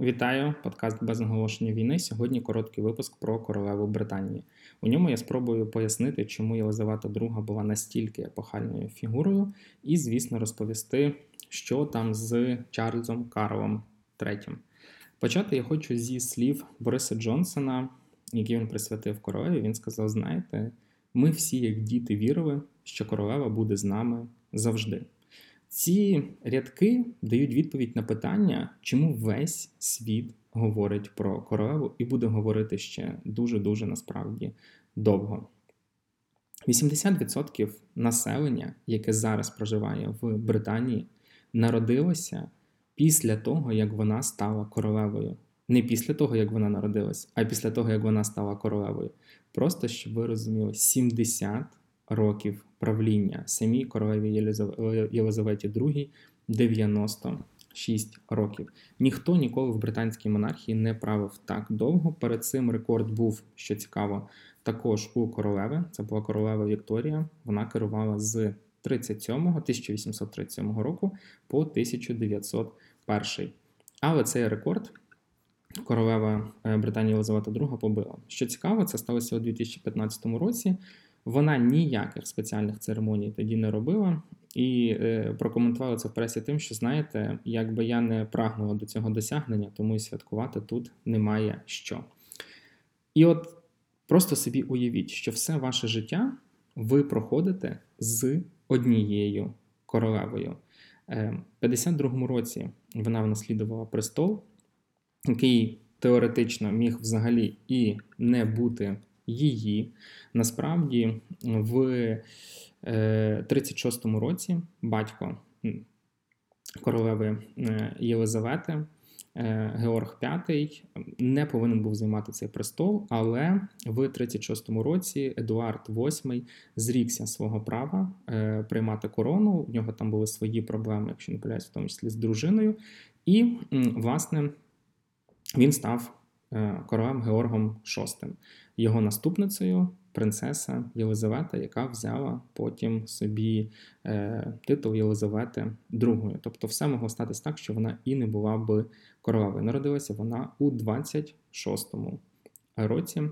Вітаю, подкаст без наголошення війни. Сьогодні короткий випуск про королеву Британії. У ньому я спробую пояснити, чому Єлизавета II була настільки епохальною фігурою, і, звісно, розповісти, що там з Чарльзом Карлом III. Почати я хочу зі слів Бориса Джонсона, які він присвятив королеві. Він сказав: знаєте, ми всі, як діти, вірили, що королева буде з нами завжди. Ці рядки дають відповідь на питання, чому весь світ говорить про королеву і буде говорити ще дуже-дуже насправді довго. 80% населення, яке зараз проживає в Британії, народилося після того, як вона стала королевою. Не після того, як вона народилась, а після того, як вона стала королевою. Просто щоб ви розуміли, 70 років правління самій королеві Єлизаветі II 96 років. Ніхто ніколи в британській монархії не правив так довго. Перед цим рекорд був, що цікаво, також у королеви. Це була королева Вікторія. Вона керувала з 37 1837 року по 1901. Але цей рекорд. Королева е, Британії Єлизавета II побила. Що цікаво, це сталося у 2015 році. Вона ніяких спеціальних церемоній тоді не робила. І е, прокоментувала це в пресі тим, що знаєте, якби я не прагнула до цього досягнення, тому і святкувати тут немає що. І от просто собі уявіть, що все ваше життя ви проходите з однією королевою. Е, в 52-му році вона наслідувала престол, який теоретично міг взагалі і не бути її. Насправді, в 36-му е, році батько королеви е, Єлизавети. Е, Георг V не повинен був займати цей престол, але в 36-му році Едуард VIII зрікся свого права приймати корону. В нього там були свої проблеми, якщо не помиляюсь, в тому числі з дружиною. І, власне, він став королем Георгом VI його наступницею принцеса Єлизавета, яка взяла потім собі е, титул Єлизавети II. Тобто, все могло статись так, що вона і не була би королевою. Народилася вона у 26-му році.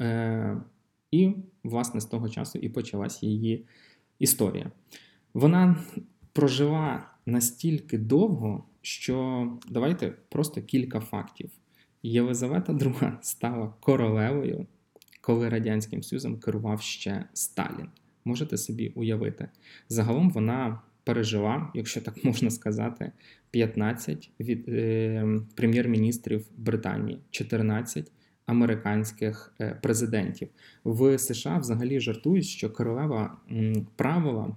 Е, І, власне, з того часу і почалась її історія. Вона прожила настільки довго, що давайте просто кілька фактів. Єлизавета II стала королевою, коли Радянським Союзом керував ще Сталін. Можете собі уявити. Загалом вона пережила, якщо так можна сказати, 15 від е, прем'єр-міністрів Британії, 14 американських е, президентів. В США взагалі жартують, що королева правила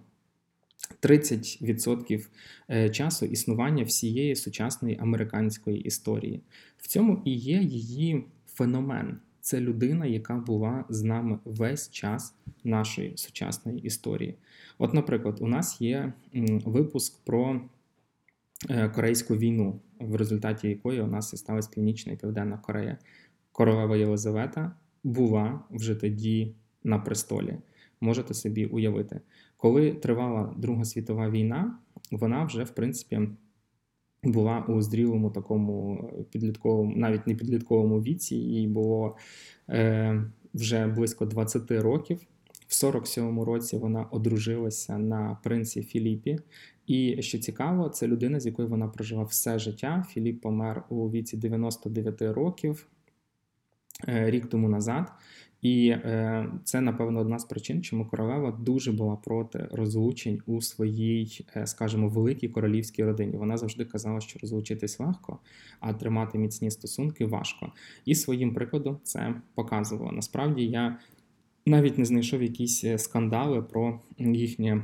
30% е, часу існування всієї сучасної американської історії. В цьому і є її феномен. Це людина, яка була з нами весь час нашої сучасної історії. От, наприклад, у нас є випуск про е, Корейську війну, в результаті якої у нас і сталася Північна і Південна Корея. Королева Єлизавета була вже тоді на престолі. Можете собі уявити. Коли тривала Друга світова війна, вона вже, в принципі, була у зрілому такому підлітковому, навіть не підлітковому віці, їй було е, вже близько 20 років. В 47-му році вона одружилася на принці Філіпі. І що цікаво, це людина, з якою вона прожила все життя. Філіп помер у віці 99 років, е, рік тому назад. І е, це, напевно, одна з причин, чому королева дуже була проти розлучень у своїй, е, скажімо, великій королівській родині. Вона завжди казала, що розлучитись легко, а тримати міцні стосунки важко. І своїм прикладом це показувала. Насправді я навіть не знайшов якісь е, скандали про їхнє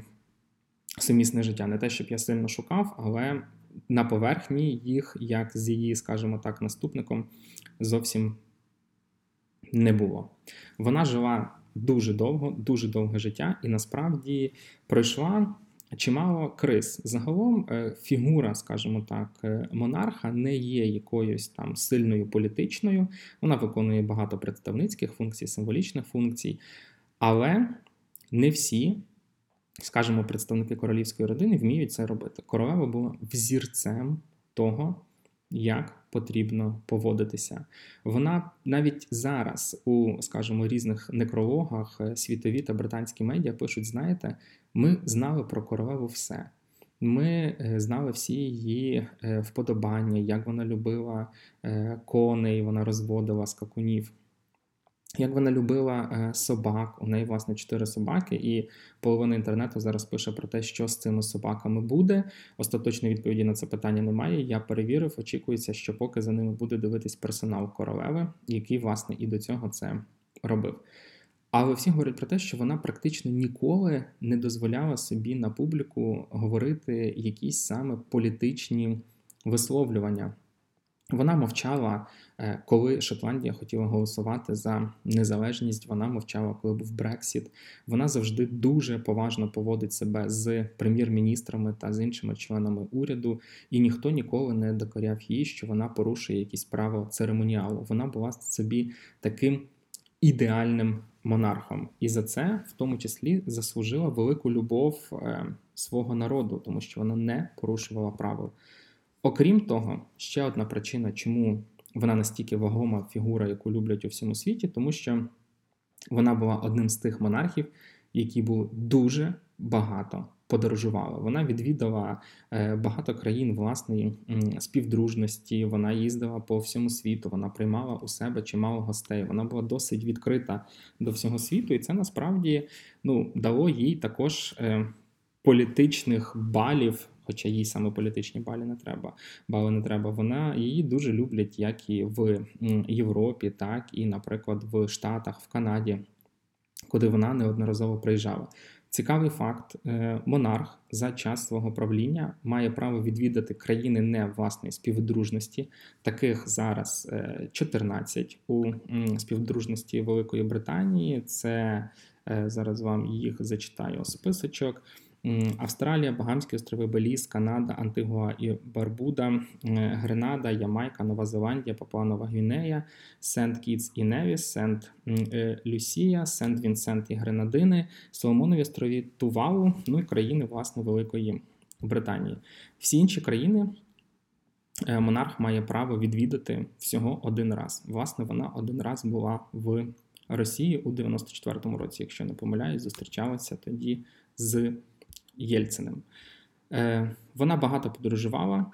сумісне життя. Не те, щоб я сильно шукав, але на поверхні їх, як з її, скажімо так, наступником, зовсім не було. Вона жила дуже довго, дуже довге життя, і насправді пройшла чимало криз. Загалом е, фігура, скажімо так, е, монарха не є якоюсь там сильною політичною. Вона виконує багато представницьких функцій, символічних функцій, але не всі. Скажімо, представники королівської родини вміють це робити. Королева була взірцем того, як потрібно поводитися. Вона навіть зараз у, скажімо, різних некрологах е, світові та британські медіа пишуть: знаєте, ми знали про королеву все. Ми е, знали всі її е, вподобання, як вона любила коней, вона розводила скакунів. Як вона любила е, собак, у неї, власне, чотири собаки, і половина інтернету зараз пише про те, що з цими собаками буде. Остаточної відповіді на це питання немає. Я перевірив, очікується, що поки за ними буде дивитись персонал королеви, який, власне, і до цього це робив. Але всі говорять про те, що вона практично ніколи не дозволяла собі на публіку говорити якісь саме політичні висловлювання. Вона мовчала, е, коли Шотландія хотіла голосувати за незалежність. Вона мовчала, коли був Брексіт. Вона завжди дуже поважно поводить себе з прем'єр-міністрами та з іншими членами уряду, і ніхто ніколи не докоряв їй, що вона порушує якісь правила церемоніалу. Вона була собі таким ідеальним монархом, і за це в тому числі заслужила велику любов е, свого народу, тому що вона не порушувала правил. Окрім того, ще одна причина, чому вона настільки вагома фігура, яку люблять у всьому світі, тому що вона була одним з тих монархів, які були дуже багато подорожували. Вона відвідала е, багато країн власної співдружності. Вона їздила по всьому світу. Вона приймала у себе чимало гостей. Вона була досить відкрита до всього світу, і це насправді ну дало їй також е, політичних балів хоча їй саме політичні балі не треба. Бали не треба. Вона її дуже люблять, як і в Європі, так і, наприклад, в Штатах, в Канаді, куди вона неодноразово приїжджала. Цікавий факт: е, монарх за час свого правління має право відвідати країни не власної співдружності. Таких зараз 14 е, у співдружності Великої Британії. Це е, зараз вам їх зачитаю списочок. Австралія, Багамські острови, Беліз, Канада, Антигуа і Барбуда, Гренада, Ямайка, Нова Зеландія, Папуа Нова Гвінея, Сент Кітс і Невіс, Сент е, Люсія, Сент Вінсент і Гренадини, Соломонові острові Тувалу, ну і країни власне Великої Британії. Всі інші країни. Е, монарх має право відвідати всього один раз. Власне, вона один раз була в Росії у 94-му році, якщо не помиляюсь, зустрічалася тоді з Єльциним. Е, Вона багато подорожувала,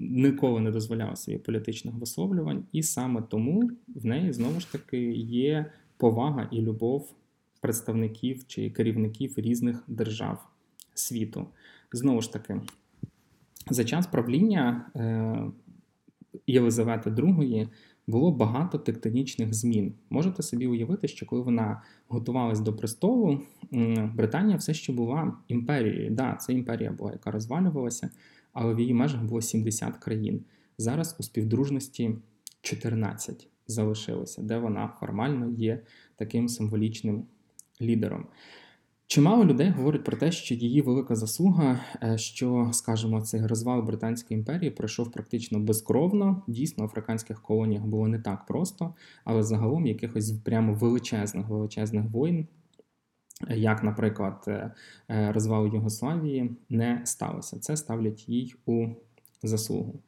ніколи не дозволяла собі політичних висловлювань, і саме тому в неї знову ж таки є повага і любов представників чи керівників різних держав світу. Знову ж таки, за час правління е, Єлизавети II було багато тектонічних змін. Можете собі уявити, що коли вона готувалась до престолу, Британія все ще була імперією. Да, це імперія була, яка розвалювалася, але в її межах було 70 країн. Зараз у співдружності 14 залишилося, де вона формально є таким символічним лідером. Чимало людей говорять про те, що її велика заслуга, е, що, скажімо, цей розвал Британської імперії пройшов практично безкровно. Дійсно, в африканських колоніях було не так просто, але загалом якихось прямо величезних величезних воїн, як, наприклад, е, е, розвал Югославії, не сталося. Це ставлять їй у заслугу.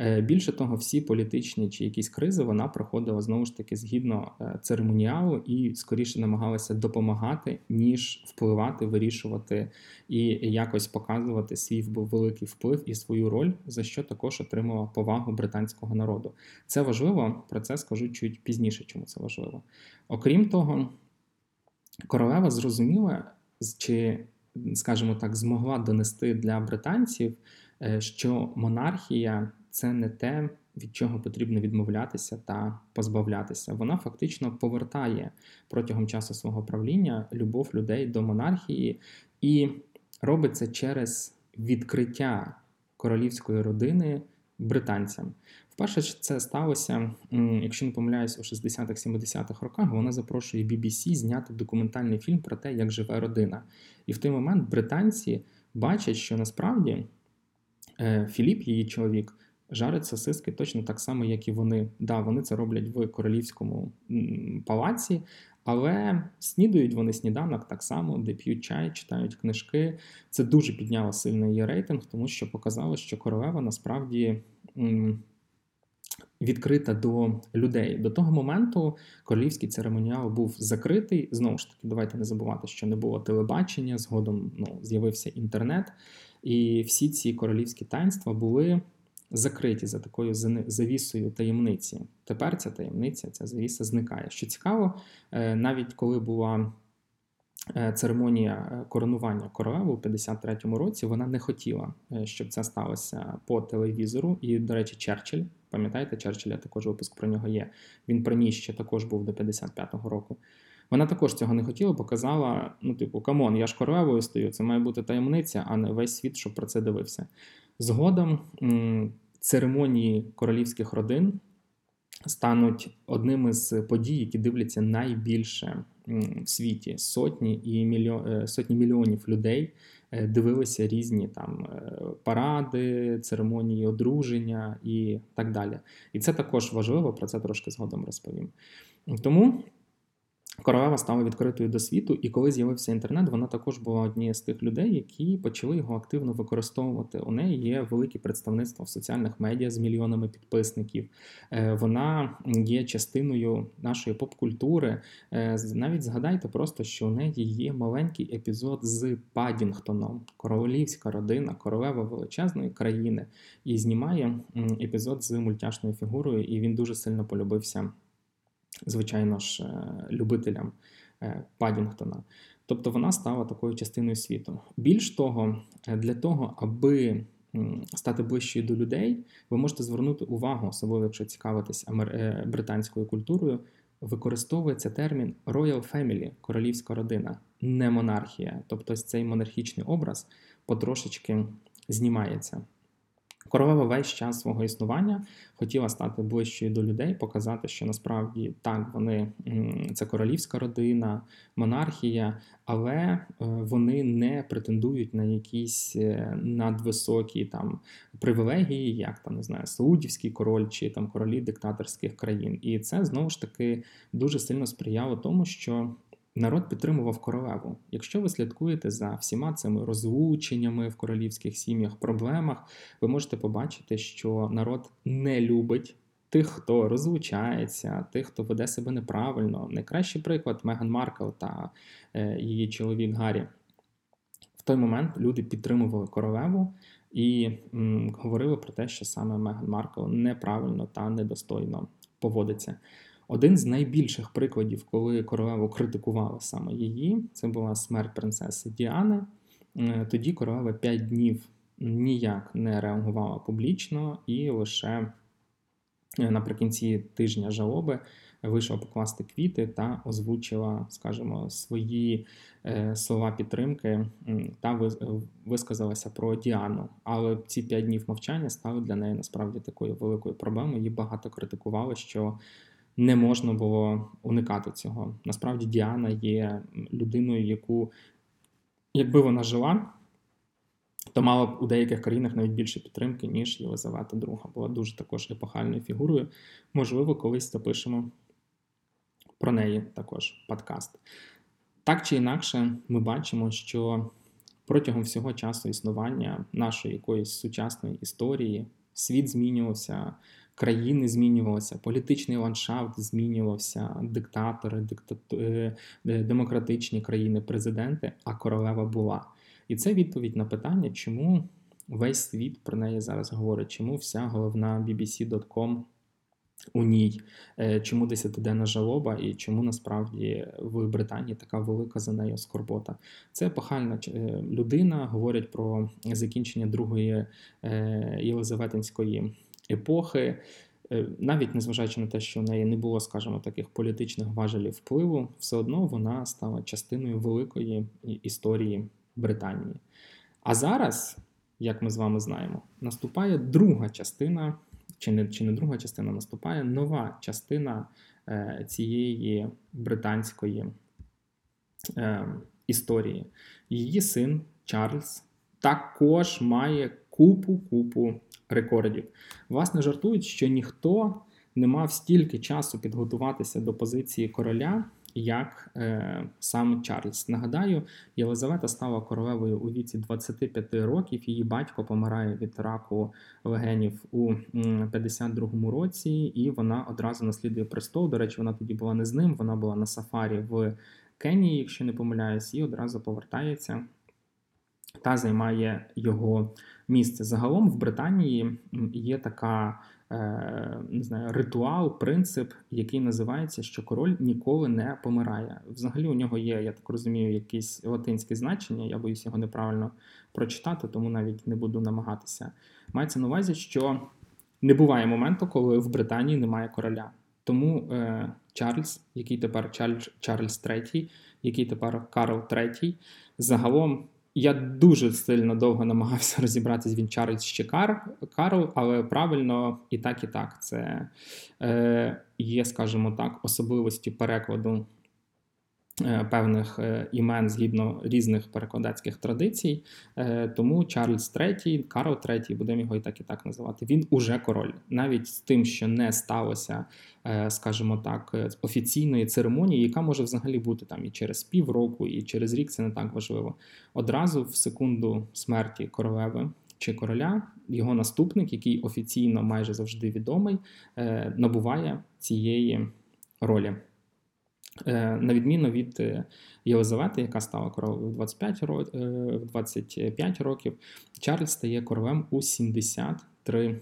Е, більше того, всі політичні чи якісь кризи вона проходила знову ж таки згідно е, церемоніалу і скоріше намагалася допомагати, ніж впливати, вирішувати і якось показувати свій великий вплив і свою роль, за що також отримала повагу британського народу. Це важливо, про це скажу чуть пізніше, чому це важливо. Окрім того, королева зрозуміла, чи, скажімо так, змогла донести для британців. Е, що монархія це не те, від чого потрібно відмовлятися та позбавлятися. Вона фактично повертає протягом часу свого правління любов людей до монархії і робить це через відкриття королівської родини британцям. Вперше це сталося, якщо не помиляюсь, у 60-х-70-х роках. Вона запрошує BBC зняти документальний фільм про те, як живе родина. І в той момент британці бачать, що насправді. Е, Філіп, її чоловік, жарить сосиски точно так само, як і вони. Да, вони це роблять в королівському палаці, але снідують вони сніданок так само, де п'ють чай, читають книжки. Це дуже підняло сильно її рейтинг, тому що показало, що королева насправді відкрита до людей. До того моменту королівський церемоніал був закритий. Знову ж таки, давайте не забувати, що не було телебачення, згодом ну, з'явився інтернет, і всі ці королівські таїнства були закриті за такою завісою таємниці. Тепер ця таємниця, ця завіса зникає. Що цікаво, е, навіть коли була. Е, церемонія е, коронування королеви у 53-му році вона не хотіла, щоб це сталося по телевізору. І, до речі, Черчилль, пам'ятаєте, Черчилля також випуск про нього є. Він при ній ще також був до 55-го року. Вона також цього не хотіла, бо казала: ну, типу, come on, я ж королевою стою, це має бути таємниця, а не весь світ, щоб про це дивився. Згодом церемонії королівських родин стануть одним із подій, які дивляться найбільше в світі. Сотні і мільйон, е, сотні мільйонів людей е, дивилися різні там е, паради, церемонії одруження і так далі. І це також важливо, про це трошки згодом розповім. Тому. Королева стала відкритою до світу, і коли з'явився інтернет, вона також була однією з тих людей, які почали його активно використовувати. У неї є велике представництво в соціальних медіа з мільйонами підписників. Е, вона є частиною нашої поп-культури. Е, навіть згадайте просто, що у неї є маленький епізод з Падінгтоном, королівська родина, королева величезної країни, і знімає епізод з мультяшною фігурою, і він дуже сильно полюбився звичайно ж, е, любителям е, Падінгтона. Тобто вона стала такою частиною світу. Більш того, е, для того, аби стати ближчою до людей, ви можете звернути увагу, особливо якщо цікавитись британською культурою. Використовується термін Royal Family, королівська родина, не монархія. Тобто цей монархічний образ потрошечки знімається. Королева весь час свого існування хотіла стати ближчою до людей, показати, що насправді так вони це королівська родина, монархія, але е, вони не претендують на якісь е, надвисокі там привілегії, як там не знаю, Саудівський король чи там королі диктаторських країн. І це знову ж таки дуже сильно сприяло тому, що Народ підтримував королеву. Якщо ви слідкуєте за всіма цими розлученнями в королівських сім'ях, проблемах, ви можете побачити, що народ не любить тих, хто розлучається, тих, хто веде себе неправильно. Найкращий приклад Меган Маркл та е, її чоловік Гаррі. В той момент люди підтримували королеву і м, говорили про те, що саме Меган Маркл неправильно та недостойно поводиться. Один з найбільших прикладів, коли королеву критикували саме її, це була смерть принцеси Діани. Е, тоді королева 5 днів ніяк не реагувала публічно, і лише е, наприкінці тижня жалоби вийшла покласти квіти та озвучила, скажімо, свої е, слова підтримки та висказалася про Діану. Але ці п'ять днів мовчання стали для неї насправді такою великою проблемою. Її багато критикували, що не можна було уникати цього. Насправді Діана є людиною, яку, якби вона жила, то мала б у деяких країнах навіть більше підтримки, ніж Єлизавета II. Була дуже також епохальною фігурою. Можливо, колись запишемо про неї також подкаст. Так чи інакше, ми бачимо, що протягом всього часу існування нашої якоїсь сучасної історії світ змінювався, країни змінювалися, політичний ландшафт змінювався, диктатори, диктату... Е, е, демократичні країни, президенти, а королева була. І це відповідь на питання, чому весь світ про неї зараз говорить, чому вся головна BBC.com у ній, е, чому десятиденна жалоба і чому насправді в Британії така велика за нею скорбота. Це епохальна людина, говорять про закінчення другої Єлизаветинської епохи, е, навіть незважаючи на те, що в неї не було, скажімо, таких політичних важелів впливу, все одно вона стала частиною великої історії Британії. А зараз, як ми з вами знаємо, наступає друга частина, чи не чи не друга частина, наступає нова частина е, цієї британської е, історії. Її син Чарльз також має купу-купу рекордів. Власне, жартують, що ніхто не мав стільки часу підготуватися до позиції короля, як е, сам Чарльз. Нагадаю, Єлизавета стала королевою у віці 25 років. Її батько помирає від раку легенів у 52-му році, і вона одразу наслідує престол. До речі, вона тоді була не з ним. Вона була на сафарі в Кенії, якщо не помиляюсь, і одразу повертається та займає його місце. Загалом в Британії є така е, не знаю, ритуал, принцип, який називається, що король ніколи не помирає. Взагалі у нього є, я так розумію, якесь латинське значення. Я боюсь його неправильно прочитати, тому навіть не буду намагатися. Мається на увазі, що не буває моменту, коли в Британії немає короля. Тому е, Чарльз, який тепер Чарльз, Чарльз III, який тепер Карл III, загалом я дуже сильно довго намагався розібратися він чарить ще Кар, кару, але правильно і так, і так. Це е, є, скажімо так, особливості перекладу певних е, імен згідно різних перекладацьких традицій. Е, тому Чарльз III, Карл III, будемо його і так і так називати. Він уже король, навіть з тим, що не сталося, скажімо так, офіційної церемонії, яка може взагалі бути там і через півроку, і через рік це не так важливо. Одразу в секунду смерті королеви. Чи короля його наступник, який офіційно майже завжди відомий, набуває цієї ролі. Е, на відміну від е, Єлизавети, яка стала королевою в 25 років, 25 років, Чарльз стає королем у 73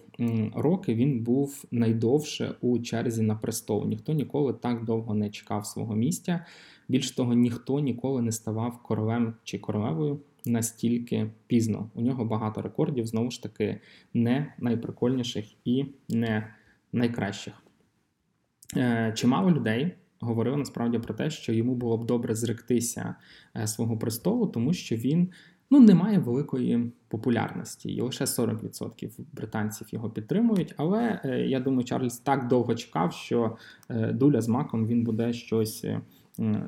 роки. Він був найдовше у черзі на престол. Ніхто ніколи так довго не чекав свого місця. Більш того, ніхто ніколи не ставав королем чи королевою настільки пізно. У нього багато рекордів, знову ж таки, не найприкольніших і не найкращих. Е, чимало людей говорив насправді про те, що йому було б добре зректися е, свого престолу, тому що він ну не має великої популярності, і лише 40% британців його підтримують. Але е, я думаю, Чарльз так довго чекав, що е, дуля з маком він буде щось.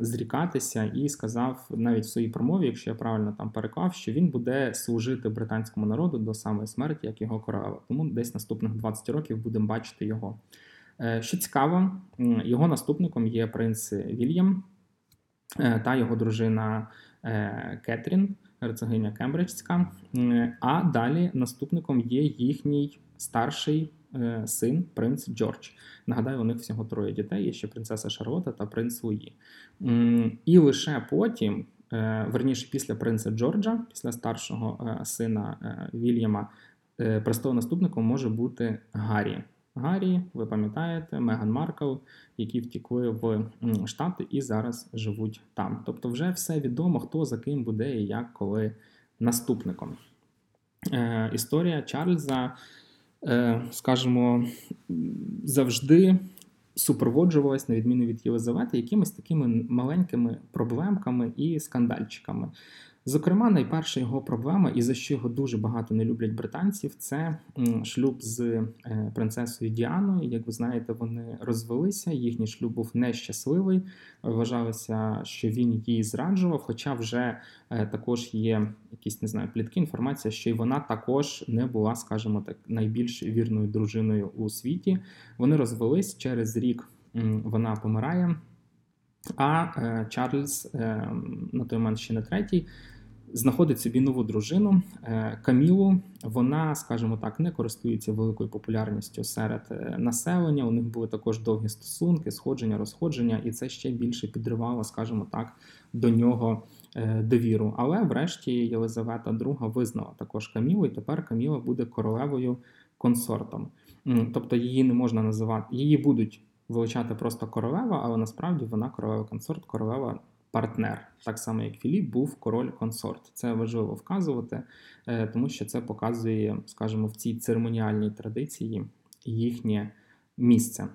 Зрікатися і сказав навіть в своїй промові, якщо я правильно там переклав, що він буде служити британському народу до самої смерті, як його королева. Тому десь наступних 20 років будемо бачити його що цікаво, його наступником є принц Вільям е, та його дружина е, Кетрін, герцогиня Кембриджська. А далі наступником є їхній старший син, принц Джордж. Нагадаю, у них всього троє дітей: є ще принцеса Шарлота та принц Луї. І лише потім, верніше, після принца Джорджа, після старшого сина Вільяма, престолонаступником може бути Гаррі. Гаррі, ви пам'ятаєте, Меган Маркл, які втікли в Штати і зараз живуть там. Тобто, вже все відомо, хто за ким буде і як коли наступником. Е, Історія Чарльза, е, скажімо, завжди супроводжувалась, на відміну від Єлизавети, якимись такими маленькими проблемками і скандальчиками. Зокрема, найперша його проблема, і за що його дуже багато не люблять британців, це шлюб з е, принцесою Діаною. Як ви знаєте, вони розвелися. Їхній шлюб був нещасливий. Вважалося, що він її зраджував. Хоча вже е, також є якісь не знаю, плітки, інформація, що й вона також не була, скажімо так, найбільш вірною дружиною у світі. Вони розвелись через рік. Вона помирає. А е, Чарльз на той момент ще не третій знаходить собі нову дружину е, Камілу. Вона, скажімо так, не користується великою популярністю серед е, населення. У них були також довгі стосунки, сходження, розходження, і це ще більше підривало, скажімо так, до нього е, довіру. Але, врешті, Єлизавета II визнала також Камілу, і тепер Каміла буде королевою консортом. Тобто її не можна називати, її будуть величати просто королева, але насправді вона королева консорт, королева партнер, так само як Філіп був король-консорт. Це важливо вказувати, е, тому що це показує, скажімо, в цій церемоніальній традиції їхнє місце.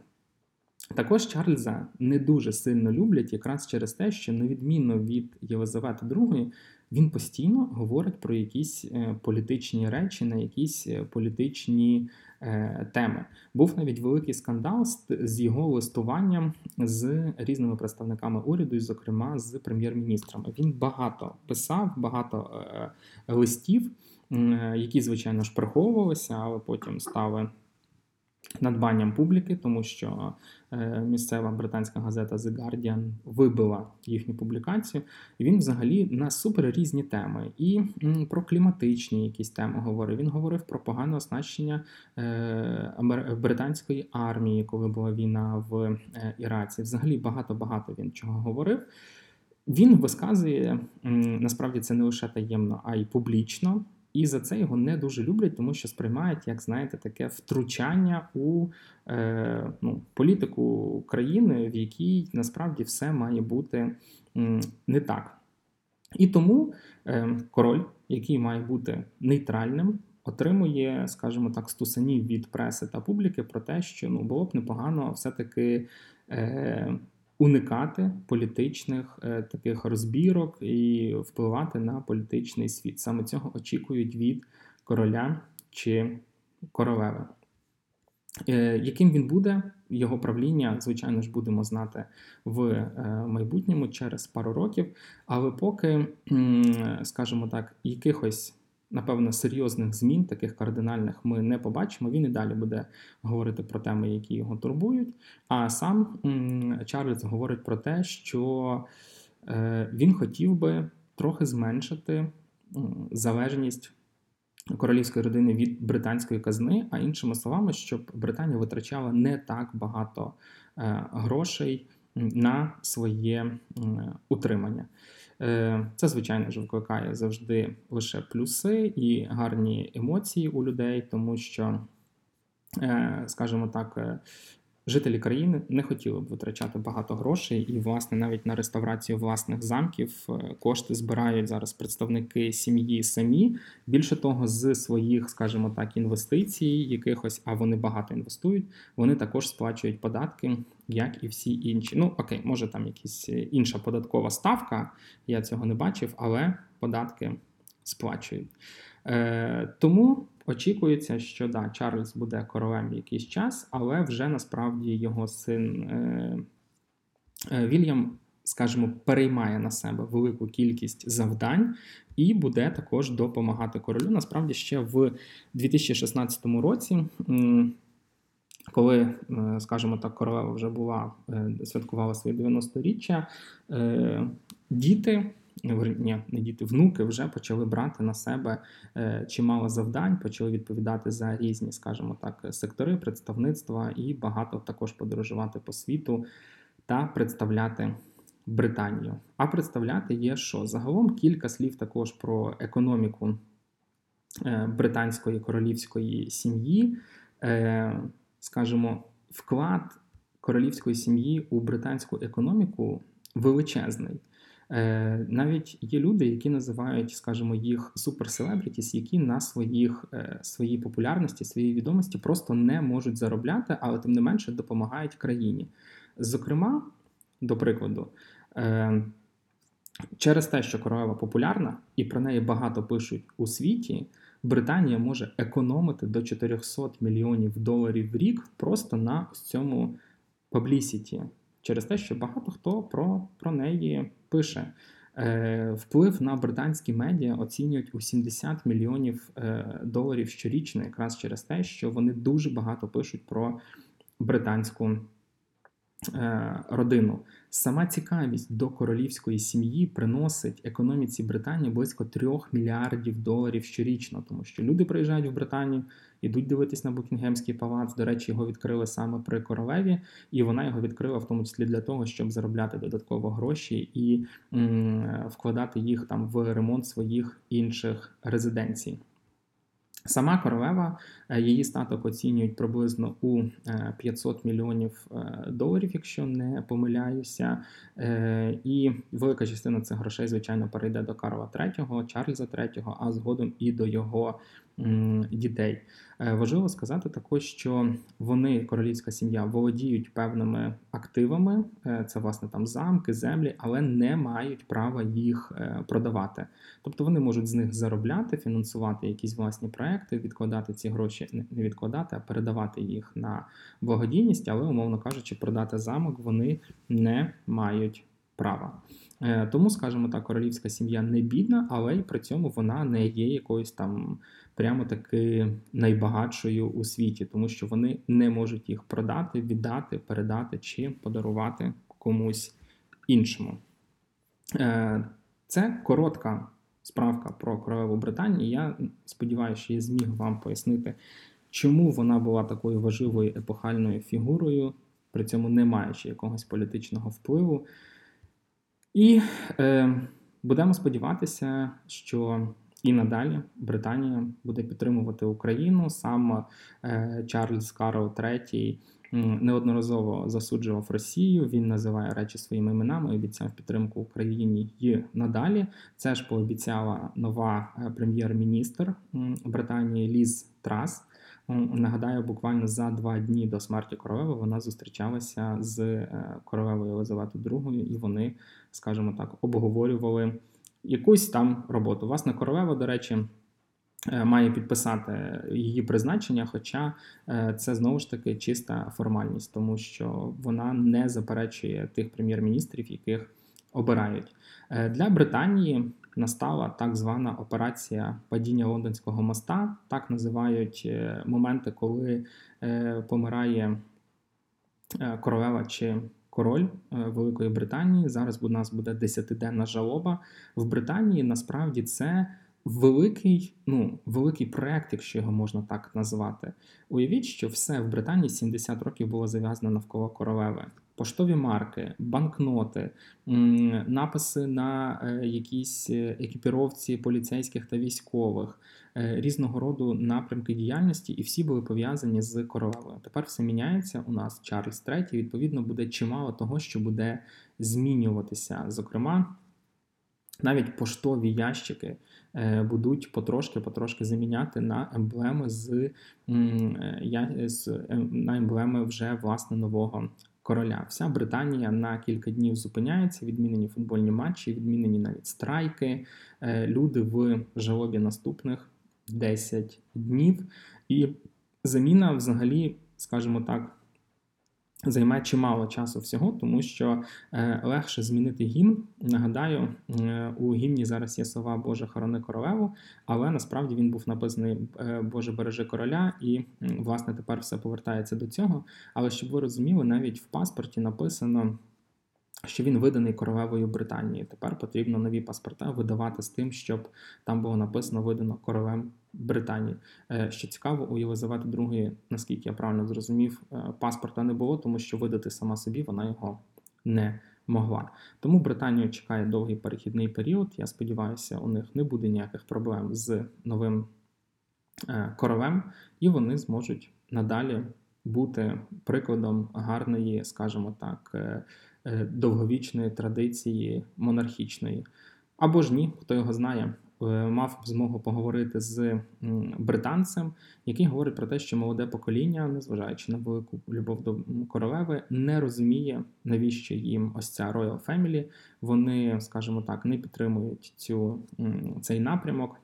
Також Чарльза не дуже сильно люблять, якраз через те, що, на відміну від Єлизавети II, він постійно говорить про якісь е, політичні речі, на якісь е, політичні Е, теми. Був навіть великий скандал з його листуванням з різними представниками уряду, і, зокрема, з прем'єр-міністрами. Він багато писав, багато листів, які, звичайно ж, приховувалися, але потім стали. Надбанням публіки, тому що е, місцева британська газета The Guardian вибила їхню публікацію. Він взагалі на супер різні теми. І про кліматичні якісь теми говорив. Він говорив про погане оснащення е, британської армії, коли була війна в е, Іраці. Взагалі багато-багато він чого говорив. Він висказує насправді це не лише таємно, а й публічно. І за це його не дуже люблять, тому що сприймають, як знаєте, таке втручання у е, ну, політику країни, в якій насправді все має бути не так. І тому е, король, який має бути нейтральним, отримує, скажімо так, стусанів від преси та публіки про те, що ну було б непогано все-таки. Е, уникати політичних е, таких розбірок і впливати на політичний світ. Саме цього очікують від короля чи королеви. Е, яким він буде, його правління, звичайно ж, будемо знати в е, майбутньому через пару років, але поки, скажімо так, якихось напевно, серйозних змін, таких кардинальних, ми не побачимо. Він і далі буде говорити про теми, які його турбують. А сам Чарльз говорить про те, що е, він хотів би трохи зменшити залежність. Королівської родини від британської казни, а іншими словами, щоб Британія витрачала не так багато е, грошей на своє утримання. Е, це, звичайно ж, викликає завжди лише плюси і гарні емоції у людей, тому що, е, скажімо так, е, Жителі країни не хотіли б витрачати багато грошей, і, власне, навіть на реставрацію власних замків кошти збирають зараз представники сім'ї самі. Більше того, з своїх, скажімо так, інвестицій, якихось, а вони багато інвестують, вони також сплачують податки, як і всі інші. Ну окей, може там якась інша податкова ставка, я цього не бачив, але податки сплачують. Е, Тому Очікується, що да, Чарльз буде королем якийсь час, але вже насправді його син е, е, Вільям, скажімо, переймає на себе велику кількість завдань і буде також допомагати королю. Насправді, ще в 2016 році. Коли, е, скажімо так, королева вже була е, святкувала своє 90-річчя, е, діти ні, не діти, внуки вже почали брати на себе чимало завдань, почали відповідати за різні, скажімо так, сектори представництва і багато також подорожувати по світу та представляти. Британію. А представляти є що? Загалом кілька слів також про економіку британської королівської сім'ї. Скажімо, вклад королівської сім'ї у британську економіку величезний. Е, навіть є люди, які називають, скажімо, їх суперселебрітіс, які на своїх е, своїй популярності, своїй відомості просто не можуть заробляти, але тим не менше допомагають країні. Зокрема, до прикладу, е, через те, що королева популярна і про неї багато пишуть у світі. Британія може економити до 400 мільйонів доларів в рік просто на цьому паблісіті через те, що багато хто про, про неї пише. Е, вплив на британські медіа оцінюють у 70 мільйонів е, доларів щорічно, якраз через те, що вони дуже багато пишуть про британську родину. Сама цікавість до королівської сім'ї приносить економіці Британії близько 3 мільярдів доларів щорічно, тому що люди приїжджають в Британію, ідуть дивитись на Букінгемський палац. До речі, його відкрили саме при королеві, і вона його відкрила в тому числі для того, щоб заробляти додатково гроші і м, вкладати їх там в ремонт своїх інших резиденцій. Сама королева, е, її статок оцінюють приблизно у 500 е, мільйонів е, доларів, якщо не помиляюся. І велика частина цих грошей, звичайно, перейде до Карла III, Чарльза III, а згодом і до його дітей. Е, важливо сказати також, що вони, королівська сім'я, володіють певними активами, е, це власне там замки, землі, але не мають права їх е, продавати. Тобто вони можуть з них заробляти, фінансувати якісь власні проекти, відкладати ці гроші, не відкладати, а передавати їх на благодійність, але, умовно кажучи, продати замок вони не мають права. Е, тому, скажімо так, королівська сім'я не бідна, але й при цьому вона не є якоюсь там прямо таки найбагатшою у світі, тому що вони не можуть їх продати, віддати, передати чи подарувати комусь іншому. Е, це коротка справка про королеву Британії. Я сподіваюся, що я зміг вам пояснити, чому вона була такою важливою епохальною фігурою, при цьому не маючи якогось політичного впливу. І е, будемо сподіватися, що і надалі Британія буде підтримувати Україну. Сам е, Чарльз Карл III неодноразово засуджував Росію. Він називає речі своїми іменами, обіцяв підтримку Україні і надалі. Це ж пообіцяла нова е, прем'єр-міністр Британії Ліз Трас. Нагадаю, буквально за два дні до смерті королеви вона зустрічалася з е, королевою Єлизаветою II, і вони, скажімо так, обговорювали якусь там роботу. Власне, королева, до речі. Е, має підписати її призначення, хоча е, це знову ж таки чиста формальність, тому що вона не заперечує тих прем'єр-міністрів, яких обирають для Британії настала так звана операція падіння лондонського моста. Так називають е, моменти, коли е, помирає е, королева чи король Великої Британії. Зараз у нас буде десятиденна жалоба в Британії. Насправді це. Великий, ну, великий проект, якщо його можна так назвати. Уявіть, що все в Британії 70 років було зав'язано навколо королеви поштові марки, банкноти, написи на е, якісь е, екіпіровці поліцейських та військових, е, різного роду напрямки діяльності, і всі були пов'язані з королевою. Тепер все міняється. У нас Чарльз III, відповідно, буде чимало того, що буде змінюватися. Зокрема, навіть поштові ящики. Будуть потрошки-потрошки заміняти на емблеми з на емблеми вже власне нового короля. Вся Британія на кілька днів зупиняється, відмінені футбольні матчі, відмінені навіть страйки. Е, люди в жалобі наступних 10 днів. І заміна, взагалі, скажімо так займає чимало часу всього, тому що е, легше змінити гімн. Нагадаю, у гімні зараз є слова Боже хорони королеву, але насправді він був написаний е, Боже бережи короля, і власне тепер все повертається до цього. Але щоб ви розуміли, навіть в паспорті написано що він виданий королевою Британії. Тепер потрібно нові паспорта видавати з тим, щоб там було написано видано королем Британії. Е, що цікаво, у Єлизавети II, наскільки я правильно зрозумів, е, паспорта не було, тому що видати сама собі вона його не могла. Тому Британію чекає довгий перехідний період. Я сподіваюся, у них не буде ніяких проблем з новим е, королем, і вони зможуть надалі бути прикладом гарної, скажімо так. Е, довговічної традиції монархічної. Або ж ні, хто його знає, е, мав змогу поговорити з британцем, який говорить про те, що молоде покоління, незважаючи на велику любов до королеви, не розуміє, навіщо їм ось ця Royal Family. Вони, скажімо так, не підтримують цю, цей напрямок.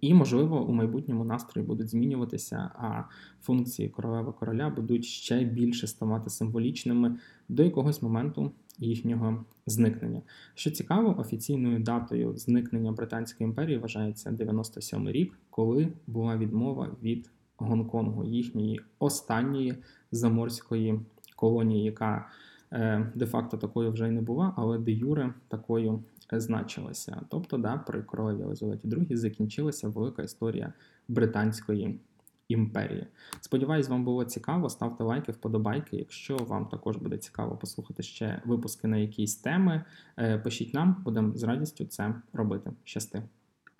І, можливо, у майбутньому настрої будуть змінюватися, а функції королеви короля будуть ще більше ставати символічними до якогось моменту їхнього зникнення. Що цікаво, офіційною датою зникнення Британської імперії вважається 97 рік, коли була відмова від Гонконгу, їхньої останньої заморської колонії, яка е, де-факто такою вже й не була, але де Юре такою значилася. Тобто, да, при королеві Елизаветі II закінчилася велика історія британської імперії. Сподіваюсь, вам було цікаво. Ставте лайки, вподобайки. Якщо вам також буде цікаво послухати ще випуски на якісь теми, е, пишіть нам, будемо з радістю це робити. Щасти!